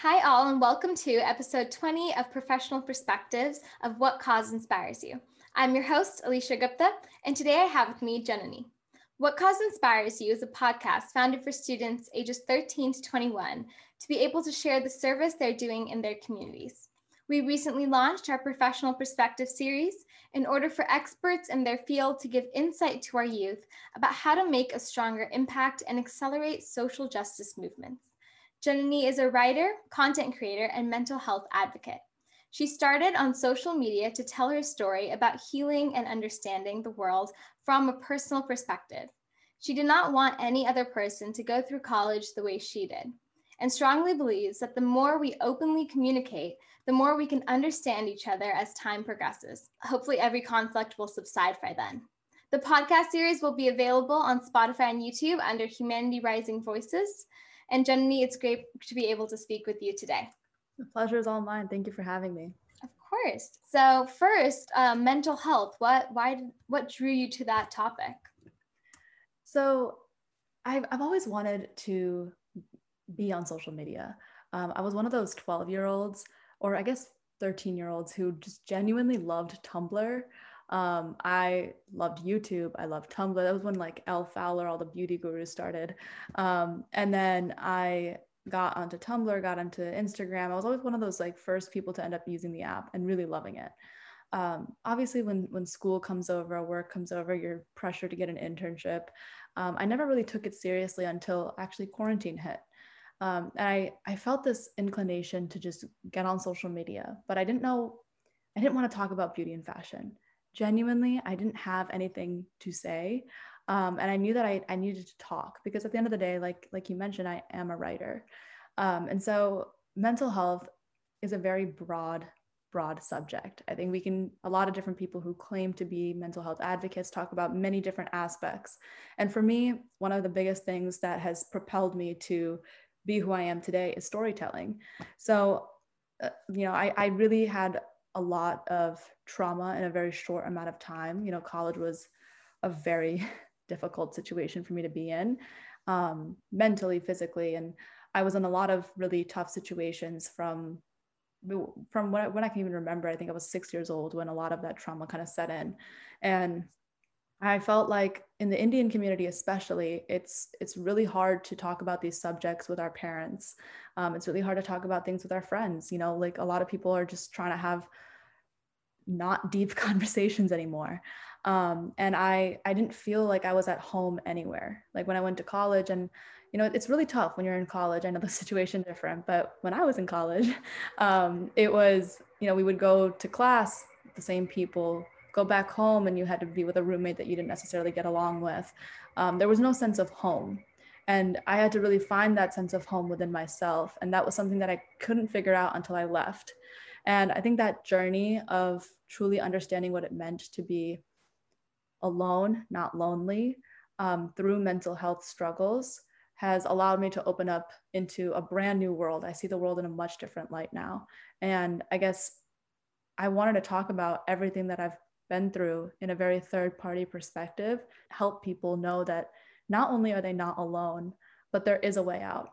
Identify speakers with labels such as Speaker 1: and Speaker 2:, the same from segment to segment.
Speaker 1: Hi, all, and welcome to episode 20 of Professional Perspectives of What Cause Inspires You. I'm your host, Alicia Gupta, and today I have with me Janani. What Cause Inspires You is a podcast founded for students ages 13 to 21 to be able to share the service they're doing in their communities. We recently launched our Professional Perspective series in order for experts in their field to give insight to our youth about how to make a stronger impact and accelerate social justice movements. Janani is a writer, content creator, and mental health advocate. She started on social media to tell her story about healing and understanding the world from a personal perspective. She did not want any other person to go through college the way she did, and strongly believes that the more we openly communicate, the more we can understand each other as time progresses. Hopefully, every conflict will subside by then. The podcast series will be available on Spotify and YouTube under Humanity Rising Voices. And Janani, it's great to be able to speak with you today.
Speaker 2: The pleasure is all mine. Thank you for having me.
Speaker 1: Of course. So first, uh, mental health. What why what drew you to that topic?
Speaker 2: So, I've I've always wanted to be on social media. Um, I was one of those twelve year olds, or I guess thirteen year olds, who just genuinely loved Tumblr. Um, I loved YouTube. I loved Tumblr. That was when like Elle Fowler, all the beauty gurus started. Um, and then I got onto Tumblr, got onto Instagram. I was always one of those like first people to end up using the app and really loving it. Um, obviously, when when school comes over, work comes over, you're pressured to get an internship. Um, I never really took it seriously until actually quarantine hit. Um, and I, I felt this inclination to just get on social media, but I didn't know, I didn't want to talk about beauty and fashion genuinely i didn't have anything to say. Um, and i knew that I, I needed to talk because at the end of the day like like you mentioned i am a writer. Um, and so mental health is a very broad broad subject. I think we can a lot of different people who claim to be mental health advocates talk about many different aspects. And for me one of the biggest things that has propelled me to be who i am today is storytelling. So uh, you know I, I really had a lot of trauma in a very short amount of time. You know, college was a very difficult situation for me to be in, um, mentally, physically, and I was in a lot of really tough situations from from when I, when I can even remember. I think I was six years old when a lot of that trauma kind of set in, and I felt like in the Indian community, especially, it's it's really hard to talk about these subjects with our parents. Um, it's really hard to talk about things with our friends. You know, like a lot of people are just trying to have not deep conversations anymore. Um, and I I didn't feel like I was at home anywhere. Like when I went to college, and you know, it's really tough when you're in college. I know the situation different, but when I was in college, um, it was you know we would go to class, the same people go back home and you had to be with a roommate that you didn't necessarily get along with. Um, there was no sense of home. And I had to really find that sense of home within myself. And that was something that I couldn't figure out until I left. And I think that journey of truly understanding what it meant to be alone, not lonely, um, through mental health struggles has allowed me to open up into a brand new world. I see the world in a much different light now. And I guess I wanted to talk about everything that I've been through in a very third party perspective, help people know that not only are they not alone, but there is a way out.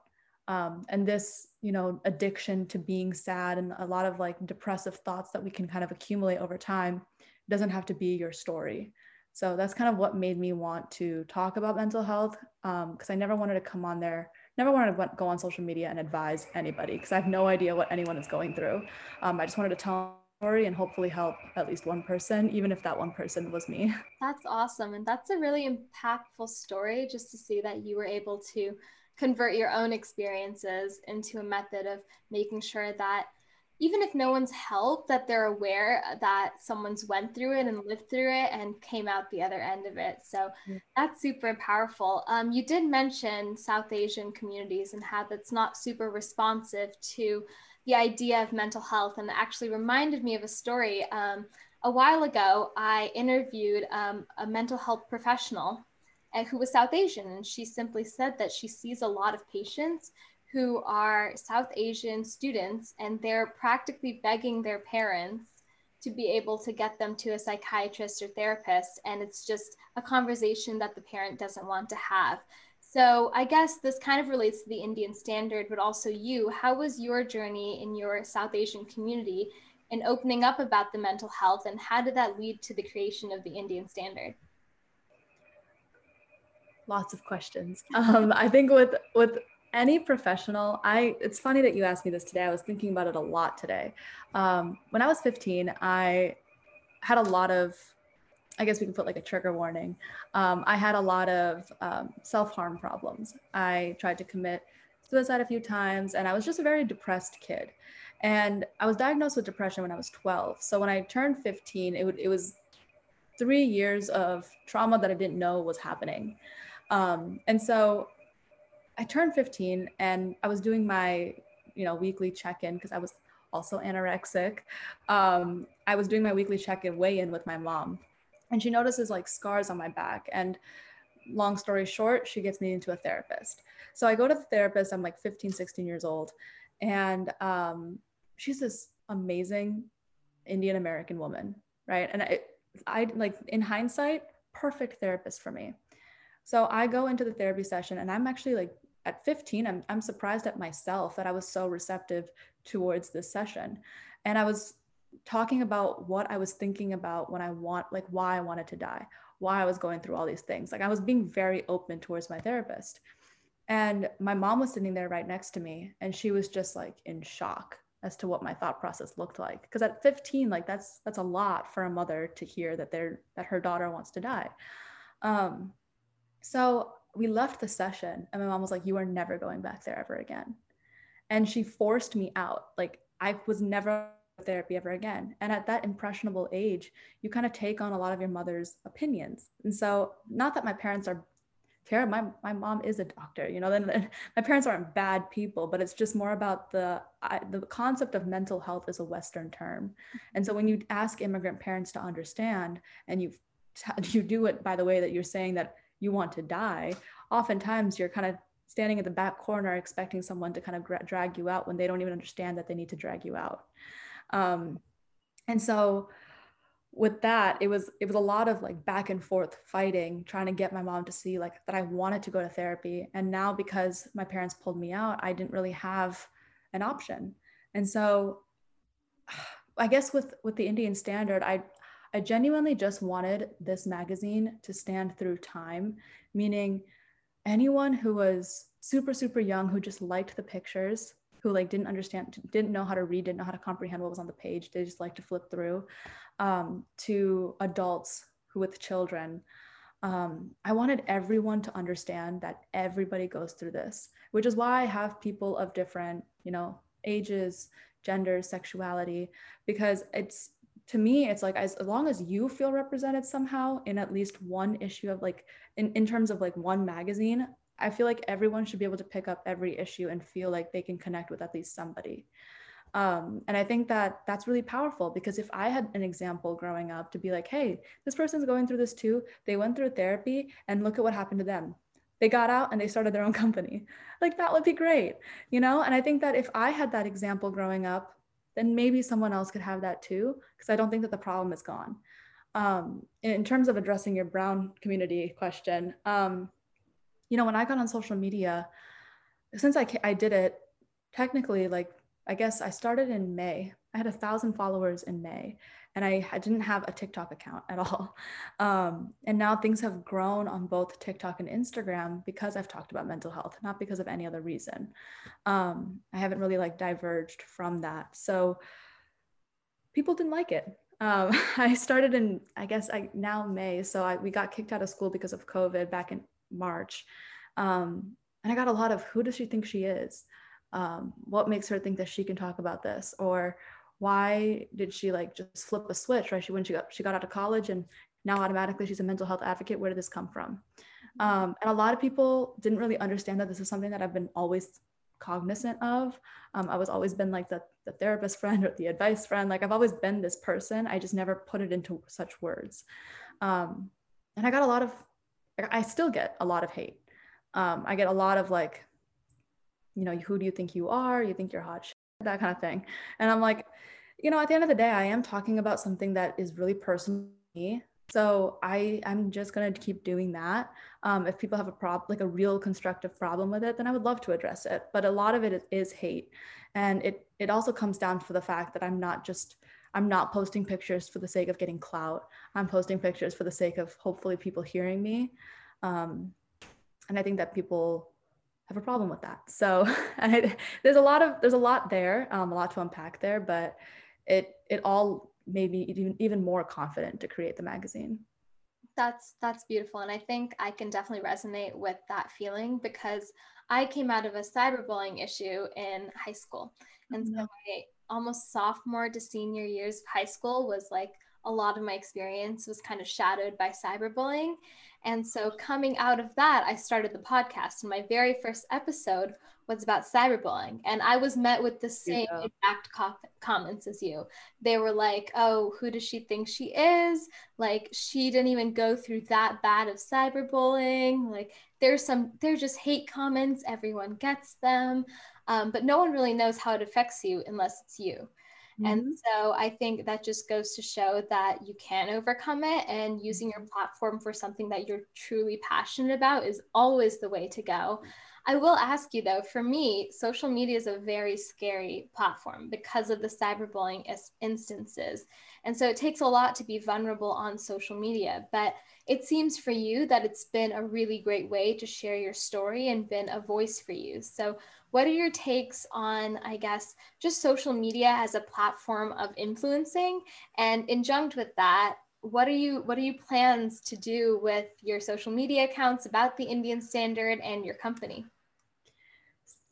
Speaker 2: Um, and this, you know, addiction to being sad and a lot of like depressive thoughts that we can kind of accumulate over time doesn't have to be your story. So that's kind of what made me want to talk about mental health because um, I never wanted to come on there, never wanted to go on social media and advise anybody because I have no idea what anyone is going through. Um, I just wanted to tell story and hopefully help at least one person, even if that one person was me.
Speaker 1: That's awesome. And that's a really impactful story just to see that you were able to convert your own experiences into a method of making sure that even if no one's helped that they're aware that someone's went through it and lived through it and came out the other end of it so mm-hmm. that's super powerful um, you did mention south asian communities and how that's not super responsive to the idea of mental health and actually reminded me of a story. Um, a while ago, I interviewed um, a mental health professional uh, who was South Asian, and she simply said that she sees a lot of patients who are South Asian students, and they're practically begging their parents to be able to get them to a psychiatrist or therapist, and it's just a conversation that the parent doesn't want to have. So I guess this kind of relates to the Indian standard, but also you. How was your journey in your South Asian community in opening up about the mental health, and how did that lead to the creation of the Indian standard?
Speaker 2: Lots of questions. Um, I think with with any professional, I it's funny that you asked me this today. I was thinking about it a lot today. Um, when I was 15, I had a lot of I guess we can put like a trigger warning. Um, I had a lot of um, self harm problems. I tried to commit suicide a few times, and I was just a very depressed kid. And I was diagnosed with depression when I was 12. So when I turned 15, it, it was three years of trauma that I didn't know was happening. Um, and so I turned 15 and I was doing my, you know, weekly check-in because I was also anorexic. Um, I was doing my weekly check-in weigh-in with my mom and she notices like scars on my back and long story short she gets me into a therapist. So i go to the therapist i'm like 15 16 years old and um, she's this amazing indian american woman right? And i i like in hindsight perfect therapist for me. So i go into the therapy session and i'm actually like at 15 i'm, I'm surprised at myself that i was so receptive towards this session and i was talking about what I was thinking about when I want, like why I wanted to die, why I was going through all these things. Like I was being very open towards my therapist. And my mom was sitting there right next to me, and she was just like in shock as to what my thought process looked like. Because at 15, like that's that's a lot for a mother to hear that they're that her daughter wants to die. Um, so we left the session, and my mom was like, "You are never going back there ever again," and she forced me out. Like I was never therapy ever again. And at that impressionable age, you kind of take on a lot of your mother's opinions. And so, not that my parents are terrible, my, my mom is a doctor, you know, then my parents aren't bad people, but it's just more about the, I, the concept of mental health is a Western term. And so when you ask immigrant parents to understand and you, you do it by the way that you're saying that you want to die, oftentimes you're kind of standing at the back corner expecting someone to kind of drag you out when they don't even understand that they need to drag you out. Um, and so with that, it was it was a lot of like back and forth fighting, trying to get my mom to see like that I wanted to go to therapy. And now because my parents pulled me out, I didn't really have an option. And so I guess with with the Indian standard, I I genuinely just wanted this magazine to stand through time, meaning anyone who was super super young who just liked the pictures who like didn't understand didn't know how to read didn't know how to comprehend what was on the page they just like to flip through um, to adults who with children. Um, i wanted everyone to understand that everybody goes through this which is why i have people of different you know ages genders sexuality because it's to me it's like as, as long as you feel represented somehow in at least one issue of like in, in terms of like one magazine I feel like everyone should be able to pick up every issue and feel like they can connect with at least somebody. Um, and I think that that's really powerful because if I had an example growing up to be like, hey, this person's going through this too, they went through therapy and look at what happened to them. They got out and they started their own company. Like that would be great, you know? And I think that if I had that example growing up, then maybe someone else could have that too, because I don't think that the problem is gone. Um, in terms of addressing your brown community question, um, you know, when I got on social media, since I, I did it, technically, like, I guess I started in May. I had a thousand followers in May, and I, didn't have a TikTok account at all. Um, and now things have grown on both TikTok and Instagram because I've talked about mental health, not because of any other reason. Um, I haven't really like diverged from that. So people didn't like it. Um, I started in, I guess, I now May. So I, we got kicked out of school because of COVID back in March. Um, and I got a lot of who does she think she is? Um, what makes her think that she can talk about this? Or why did she like just flip a switch, right? She when she got she got out of college and now automatically she's a mental health advocate. Where did this come from? Um, and a lot of people didn't really understand that this is something that I've been always cognizant of. Um, I was always been like the, the therapist friend or the advice friend. Like I've always been this person. I just never put it into such words. Um, and I got a lot of I still get a lot of hate. Um, I get a lot of like, you know, who do you think you are? You think you're hot, shit, that kind of thing. And I'm like, you know, at the end of the day, I am talking about something that is really personal to me. So I I'm just gonna keep doing that. Um, if people have a problem, like a real constructive problem with it, then I would love to address it. But a lot of it is hate, and it it also comes down to the fact that I'm not just I'm not posting pictures for the sake of getting clout. I'm posting pictures for the sake of hopefully people hearing me. Um, and I think that people have a problem with that. So I, there's a lot of there's a lot there, um, a lot to unpack there, but it it all made me even even more confident to create the magazine.
Speaker 1: That's that's beautiful, and I think I can definitely resonate with that feeling because I came out of a cyberbullying issue in high school, and mm-hmm. so my almost sophomore to senior years of high school was like a lot of my experience was kind of shadowed by cyberbullying. And so, coming out of that, I started the podcast. And my very first episode was about cyberbullying. And I was met with the same yeah. exact co- comments as you. They were like, oh, who does she think she is? Like, she didn't even go through that bad of cyberbullying. Like, there's some, they're just hate comments. Everyone gets them. Um, but no one really knows how it affects you unless it's you. Mm-hmm. And so I think that just goes to show that you can overcome it and using your platform for something that you're truly passionate about is always the way to go. I will ask you though, for me, social media is a very scary platform because of the cyberbullying instances. And so it takes a lot to be vulnerable on social media. But it seems for you that it's been a really great way to share your story and been a voice for you. So, what are your takes on, I guess, just social media as a platform of influencing? And injunct with that, what are you what are you plans to do with your social media accounts about the Indian Standard and your company?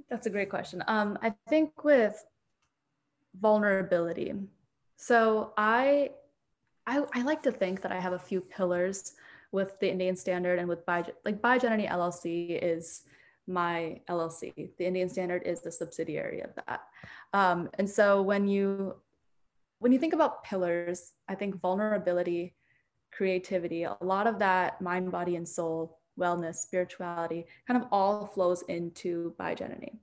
Speaker 2: That's a great question. Um, I think with vulnerability. So I, I, I like to think that I have a few pillars with the Indian Standard and with Bi like Bigenity LLC is my LLC. The Indian Standard is the subsidiary of that. Um, and so when you when you think about pillars, I think vulnerability, creativity, a lot of that mind, body, and soul wellness, spirituality, kind of all flows into biogenity.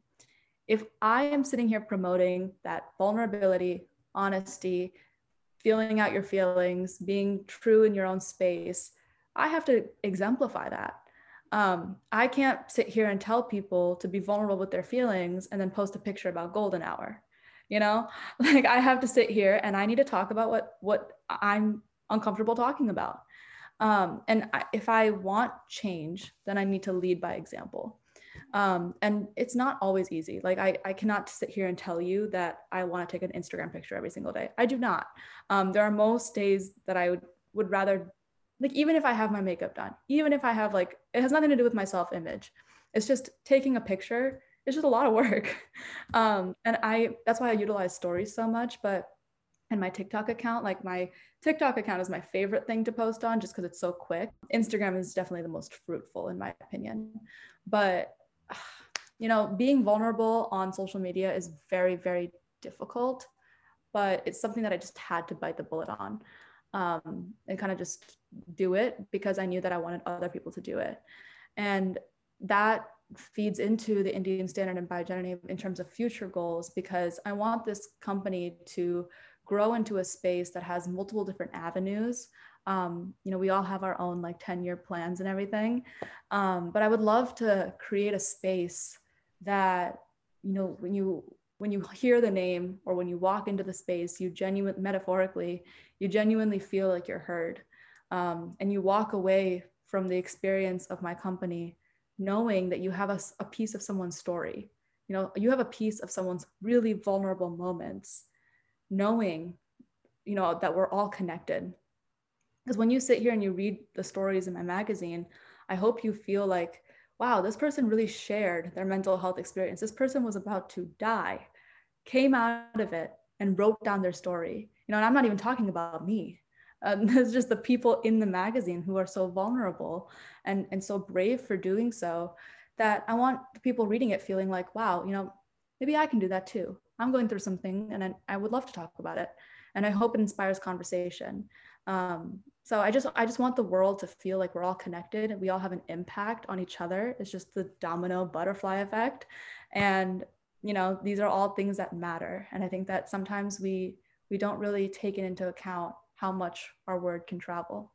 Speaker 2: If I am sitting here promoting that vulnerability, honesty, feeling out your feelings, being true in your own space, I have to exemplify that. Um, I can't sit here and tell people to be vulnerable with their feelings and then post a picture about golden hour. You know, like I have to sit here and I need to talk about what what I'm uncomfortable talking about. Um, and I, if I want change, then I need to lead by example. Um, and it's not always easy. Like I, I cannot sit here and tell you that I want to take an Instagram picture every single day. I do not. Um, there are most days that I would would rather, like even if I have my makeup done, even if I have like it has nothing to do with my self image. It's just taking a picture. It's just a lot of work. Um, and I that's why I utilize stories so much. But and my TikTok account. Like my TikTok account is my favorite thing to post on just because it's so quick. Instagram is definitely the most fruitful, in my opinion. But, you know, being vulnerable on social media is very, very difficult, but it's something that I just had to bite the bullet on um, and kind of just do it because I knew that I wanted other people to do it. And that feeds into the Indian Standard and Bigenity in terms of future goals because I want this company to grow into a space that has multiple different avenues. Um, you know we all have our own like 10 year plans and everything. Um, but i would love to create a space that you know when you when you hear the name or when you walk into the space you genuine metaphorically you genuinely feel like you're heard. Um, and you walk away from the experience of my company knowing that you have a, a piece of someone's story. You know you have a piece of someone's really vulnerable moments knowing you know that we're all connected. Because when you sit here and you read the stories in my magazine i hope you feel like wow this person really shared their mental health experience. This person was about to die came out of it and wrote down their story. You know and i'm not even talking about me um, it's just the people in the magazine who are so vulnerable and and so brave for doing so that i want the people reading it feeling like wow you know maybe i can do that too I'm going through something and I, I would love to talk about it. And I hope it inspires conversation. Um, so I just I just want the world to feel like we're all connected and we all have an impact on each other. It's just the domino butterfly effect. And you know, these are all things that matter. And I think that sometimes we we don't really take it into account how much our word can travel.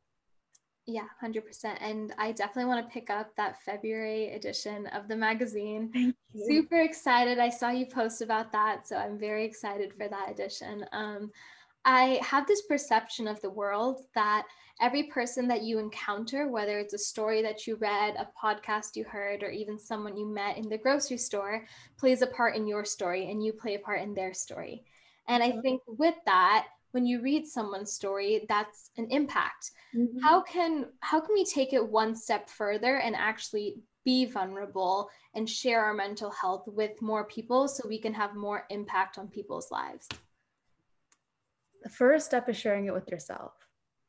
Speaker 1: Yeah, 100%. And I definitely want to pick up that February edition of the magazine. Super excited. I saw you post about that. So I'm very excited for that edition. Um, I have this perception of the world that every person that you encounter, whether it's a story that you read, a podcast you heard, or even someone you met in the grocery store, plays a part in your story and you play a part in their story. And I mm-hmm. think with that, when you read someone's story, that's an impact. Mm-hmm. How can how can we take it one step further and actually be vulnerable and share our mental health with more people so we can have more impact on people's lives?
Speaker 2: The first step is sharing it with yourself.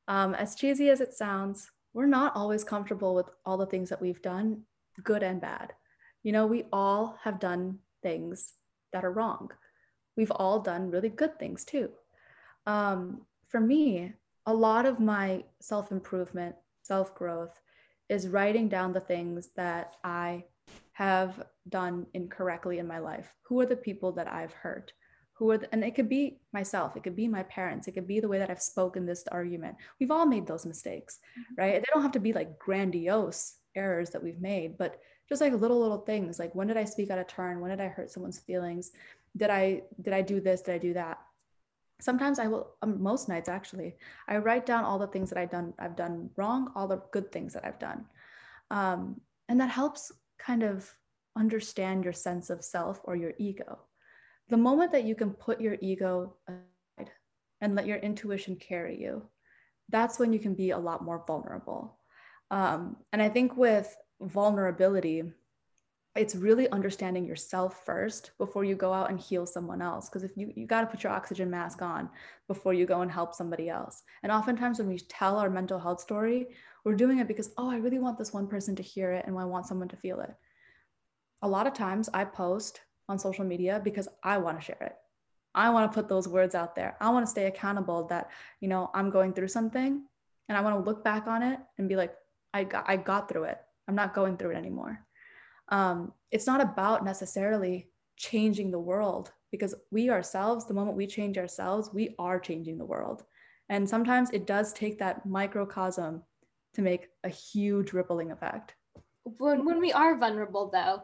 Speaker 2: Um, as cheesy as it sounds, we're not always comfortable with all the things that we've done, good and bad. You know, we all have done things that are wrong. We've all done really good things too. Um, for me, a lot of my self improvement, self growth is writing down the things that I have done incorrectly in my life. Who are the people that I've hurt? who are the, and it could be myself it could be my parents it could be the way that i've spoken this argument we've all made those mistakes mm-hmm. right they don't have to be like grandiose errors that we've made but just like little little things like when did i speak out of turn when did i hurt someone's feelings did i did i do this did i do that sometimes i will um, most nights actually i write down all the things that i've done i've done wrong all the good things that i've done um, and that helps kind of understand your sense of self or your ego the moment that you can put your ego aside and let your intuition carry you, that's when you can be a lot more vulnerable. Um, and I think with vulnerability, it's really understanding yourself first before you go out and heal someone else. Because if you you got to put your oxygen mask on before you go and help somebody else. And oftentimes when we tell our mental health story, we're doing it because oh, I really want this one person to hear it, and I want someone to feel it. A lot of times I post on social media because I want to share it. I want to put those words out there. I want to stay accountable that, you know, I'm going through something and I want to look back on it and be like, I got, I got through it. I'm not going through it anymore. Um, it's not about necessarily changing the world because we ourselves, the moment we change ourselves, we are changing the world. And sometimes it does take that microcosm to make a huge rippling effect.
Speaker 1: When, when we are vulnerable, though,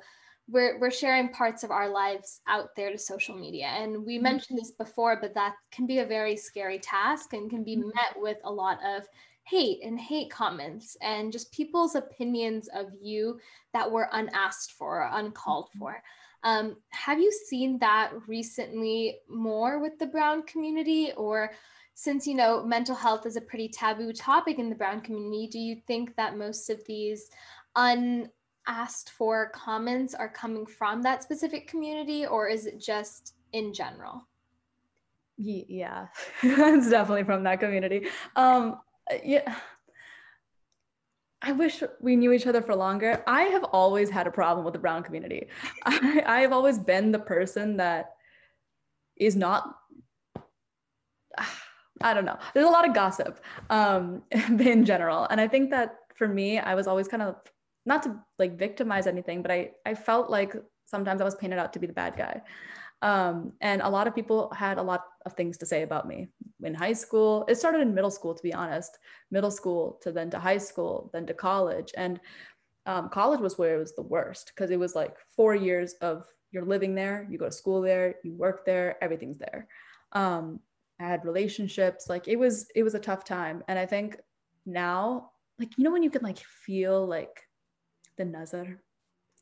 Speaker 1: we're, we're sharing parts of our lives out there to social media. And we mm-hmm. mentioned this before, but that can be a very scary task and can be mm-hmm. met with a lot of hate and hate comments and just people's opinions of you that were unasked for or uncalled mm-hmm. for. Um, have you seen that recently more with the Brown community or since you know mental health is a pretty taboo topic in the brown community do you think that most of these unasked for comments are coming from that specific community or is it just in general?
Speaker 2: Yeah, it's definitely from that community. Um, yeah. I wish we knew each other for longer. I have always had a problem with the brown community. I, I have always been the person that is not I don't know. There's a lot of gossip um, in general. And I think that for me, I was always kind of not to like victimize anything, but I I felt like sometimes I was painted out to be the bad guy. Um, and a lot of people had a lot of things to say about me in high school. It started in middle school, to be honest, middle school to then to high school, then to college. And um, college was where it was the worst because it was like four years of you're living there, you go to school there, you work there, everything's there. Um, I had relationships, like it was it was a tough time. And I think now, like you know when you can like feel like the nazar.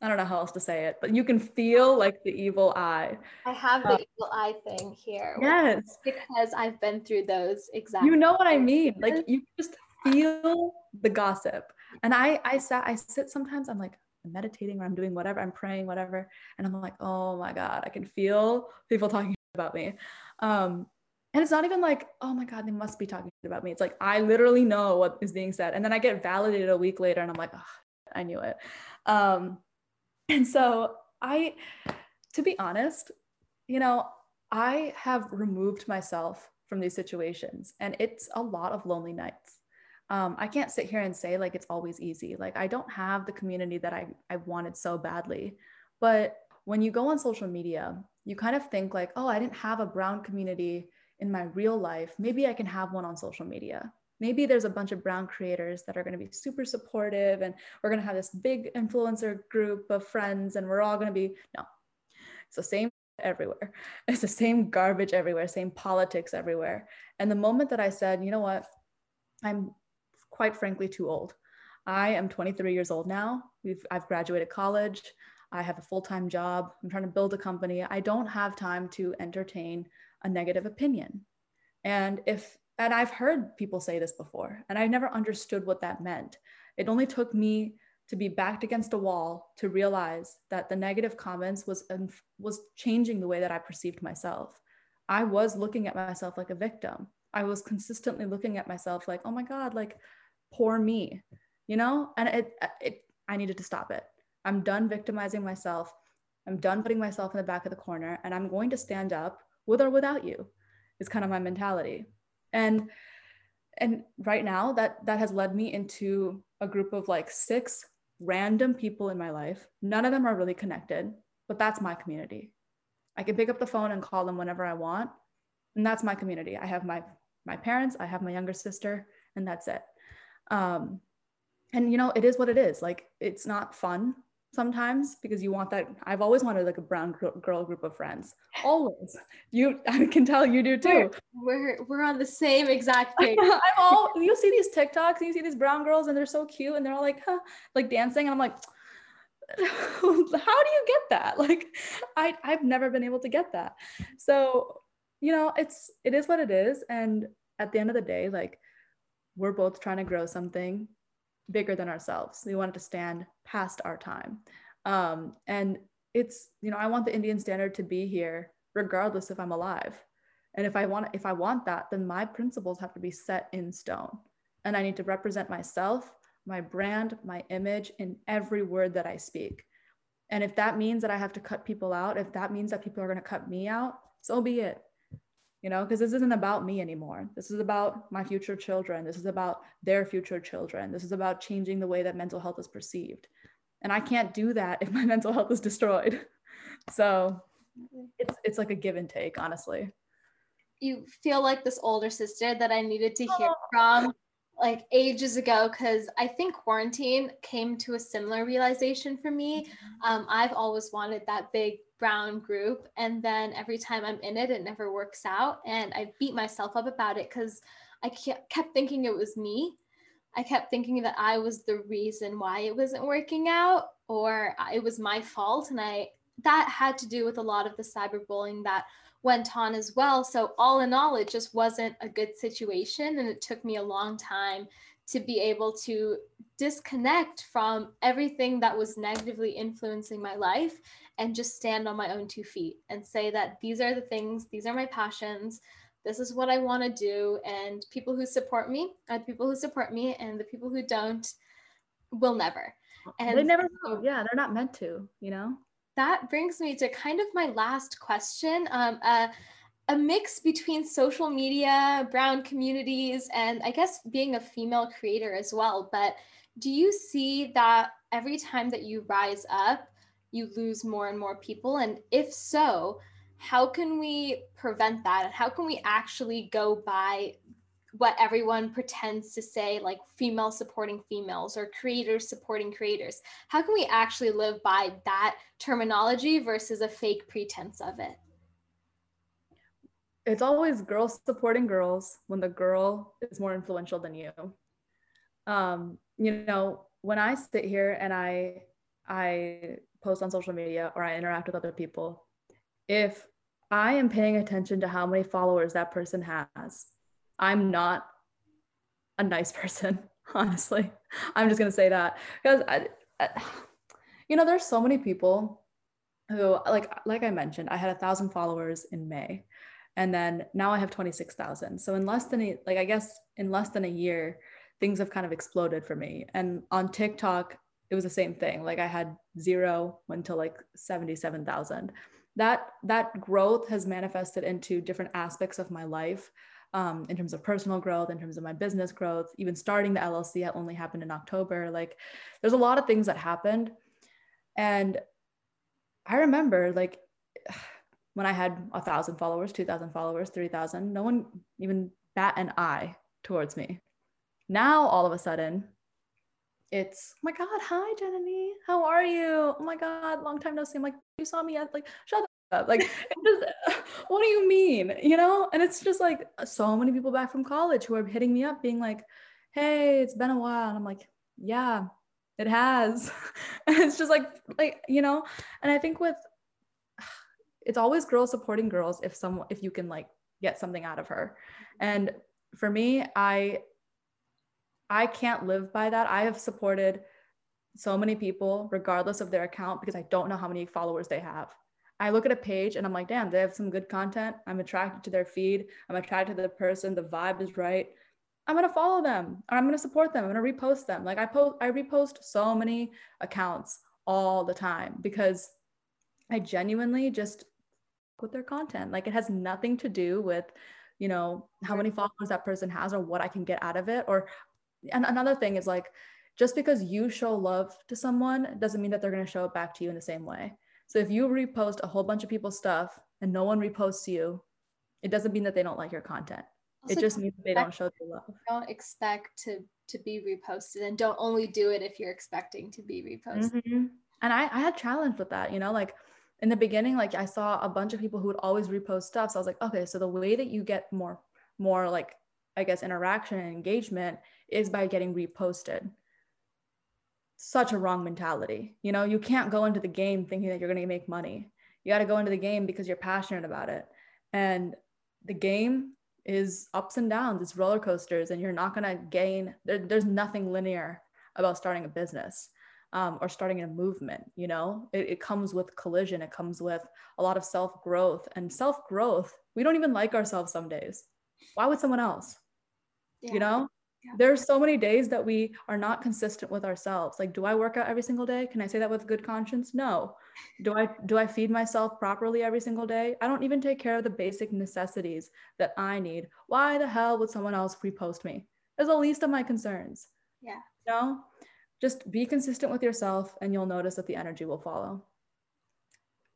Speaker 2: I don't know how else to say it, but you can feel like the evil eye.
Speaker 1: I have the uh, evil eye thing here.
Speaker 2: Yes.
Speaker 1: Because I've been through those exactly.
Speaker 2: You know what I mean? Like you just feel the gossip. And I I sat I sit sometimes I'm like I'm meditating or I'm doing whatever, I'm praying, whatever. And I'm like, oh my God, I can feel people talking about me. Um, and it's not even like, oh my God, they must be talking about me. It's like I literally know what is being said. And then I get validated a week later and I'm like, oh, I knew it. Um, and so I, to be honest, you know, I have removed myself from these situations and it's a lot of lonely nights. Um, I can't sit here and say like it's always easy. Like I don't have the community that I, I wanted so badly. But when you go on social media, you kind of think like, oh, I didn't have a brown community in my real life. Maybe I can have one on social media. Maybe there's a bunch of brown creators that are going to be super supportive and we're going to have this big influencer group of friends and we're all going to be no. It's the same everywhere. It's the same garbage everywhere same politics everywhere. And the moment that i said you know what? I'm quite frankly too old. I am 23 years old now. We've, i've graduated college. I have a full-time job. I'm trying to build a company. I don't have time to entertain a negative opinion. And if and I've heard people say this before, and I never understood what that meant. It only took me to be backed against a wall to realize that the negative comments was was changing the way that I perceived myself. I was looking at myself like a victim. I was consistently looking at myself like, "Oh my god, like poor me." You know? And it it I needed to stop it. I'm done victimizing myself. I'm done putting myself in the back of the corner and I'm going to stand up with or without you. Is kind of my mentality and and right now that that has led me into a group of like six random people in my life. None of them are really connected but that's my community. I can pick up the phone and call them whenever i want and that's my community. I have my my parents i have my younger sister and that's it. Um and you know it is what it is. Like it's not fun sometimes because you want that i've always wanted like a brown girl group of friends. Always. You i can tell you do too.
Speaker 1: We're we're on the same exact page.
Speaker 2: I'm all you see these tiktoks and you see these brown girls and they're so cute and they're all like huh, like dancing and i'm like how do you get that? Like i i've never been able to get that. So you know it's it is what it is and at the end of the day like we're both trying to grow something bigger than ourselves. We wanted to stand past our time. Um, and it's, you know, I want the Indian standard to be here regardless if I'm alive. And if I want if I want that, then my principles have to be set in stone. And I need to represent myself, my brand, my image in every word that I speak. And if that means that I have to cut people out, if that means that people are going to cut me out, so be it you know, because this isn't about me anymore. This is about my future children. This is about their future children. This is about changing the way that mental health is perceived. And I can't do that if my mental health is destroyed. So it's it's like a give and take, honestly.
Speaker 1: You feel like this older sister that I needed to hear oh. from like ages ago because I think quarantine came to a similar realization for me. Mm-hmm. Um, I've always wanted that big brown group, and then every time I'm in it, it never works out, and I beat myself up about it because I kept thinking it was me. I kept thinking that I was the reason why it wasn't working out, or it was my fault, and I that had to do with a lot of the cyberbullying that went on as well. So, all in all, it just wasn't a good situation. And it took me a long time to be able to disconnect from everything that was negatively influencing my life and just stand on my own two feet and say that these are the things, these are my passions. This is what I want to do. And people who support me are the people who support me, and the people who don't will never.
Speaker 2: And they never will. Yeah, they're not meant to, you know?
Speaker 1: That brings me to kind of my last question. Um, uh, a mix between social media, brown communities, and I guess being a female creator as well. But do you see that every time that you rise up, you lose more and more people? And if so, how can we prevent that? And how can we actually go by what everyone pretends to say, like female supporting females or creators supporting creators. How can we actually live by that terminology versus a fake pretense of it?
Speaker 2: It's always girls supporting girls when the girl is more influential than you. Um, you know, when I sit here and I I post on social media or I interact with other people, if I am paying attention to how many followers that person has, I'm not a nice person, honestly. I'm just going to say that because I, I, you know, there's so many people who like like I mentioned, I had a thousand followers in May. And then now I have 26,000. So in less than a, like I guess in less than a year, things have kind of exploded for me. And on TikTok, it was the same thing. Like I had zero went to like 77,000. That that growth has manifested into different aspects of my life um, in terms of personal growth, in terms of my business growth, even starting the LLC that only happened in October. Like there's a lot of things that happened. And I remember like when I had a thousand followers, 2000 followers, 3000, no one even bat an eye towards me. Now all of a sudden, it's oh my god, hi Jenny, how are you? Oh my god, long time no see. I'm like, you saw me at like shut. Like, just, what do you mean? You know? And it's just like so many people back from college who are hitting me up, being like, hey, it's been a while. And I'm like, yeah, it has. and it's just like, like, you know, and I think with it's always girls supporting girls if someone if you can like get something out of her. And for me, I I can't live by that. I have supported so many people, regardless of their account, because I don't know how many followers they have. I look at a page and I'm like, damn, they have some good content. I'm attracted to their feed. I'm attracted to the person. The vibe is right. I'm gonna follow them or I'm gonna support them. I'm gonna repost them. Like I post, I repost so many accounts all the time because I genuinely just with their content. Like it has nothing to do with, you know, how many followers that person has or what I can get out of it or and another thing is like just because you show love to someone doesn't mean that they're to show it back to you in the same way. So if you repost a whole bunch of people's stuff and no one reposts you, it doesn't mean that they don't like your content. Also, it just means they don't show their love.
Speaker 1: Don't expect to to be reposted and don't only do it if you're expecting to be reposted. Mm-hmm.
Speaker 2: And I, I had challenge with that, you know, like in the beginning, like I saw a bunch of people who would always repost stuff. So I was like, okay, so the way that you get more, more like, I guess, interaction and engagement is by getting reposted. Such a wrong mentality. You know, you can't go into the game thinking that you're going to make money. You got to go into the game because you're passionate about it. And the game is ups and downs, it's roller coasters, and you're not going to gain, there, there's nothing linear about starting a business. Um, or starting a movement you know it, it, comes with collision it comes with a lot of self growth and self growth we don't even like ourselves some days why would someone else yeah. you know yeah. there's so many days that we are not consistent with ourselves. Like do i work out every single day? Can i say that with good conscience? No. Do i do i feed myself properly every single day? I don't even take care of the basic necessities that i need. Why the hell would someone else repost me? Is the least of my concerns.
Speaker 1: Yeah.
Speaker 2: You know? Just be consistent with yourself and you'll notice that the energy will follow.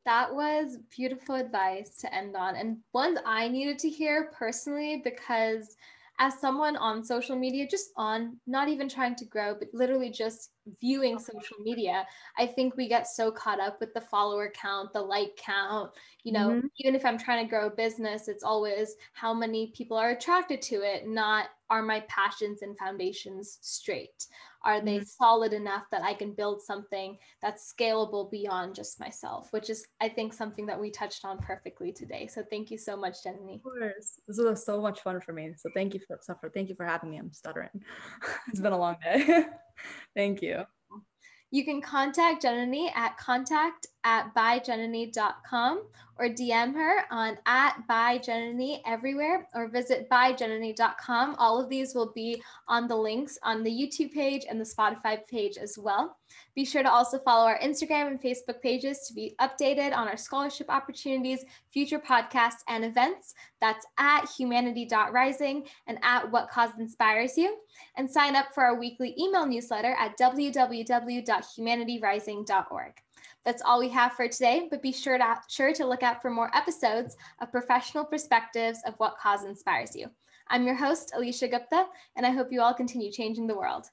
Speaker 1: That was beautiful advice to end on and ones i needed to hear personally because as someone on social media, just on, not even trying to grow, but literally just viewing social media, I think we get so caught up with the follower count, the like count. You know, mm-hmm. even if I'm trying to grow a business, it's always how many people are attracted to it, not are my passions and foundations straight? Are they mm-hmm. solid enough that I can build something that's scalable beyond just myself, which is, I think, something that we touched on perfectly today. So thank you so much, Jenny.
Speaker 2: Of course. This was so much fun for me. So thank you for, for thank you for having me. I'm stuttering. it's been a long day. thank you.
Speaker 1: You can contact Jenny at contact at byjenny.com or DM her on at byjenny everywhere or visit byjenny.com. All of these will be on the links on the YouTube page and the Spotify page as well. Be sure to also follow our Instagram and Facebook pages to be updated on our scholarship opportunities, future podcasts, and events. That's at humanity.rising and at what cause inspires you. And sign up for our weekly email newsletter at www.humanityrising.org. That's all we have for today, but be sure to, sure to look out for more episodes of professional perspectives of what cause inspires you. I'm your host, Alicia Gupta, and I hope you all continue changing the world.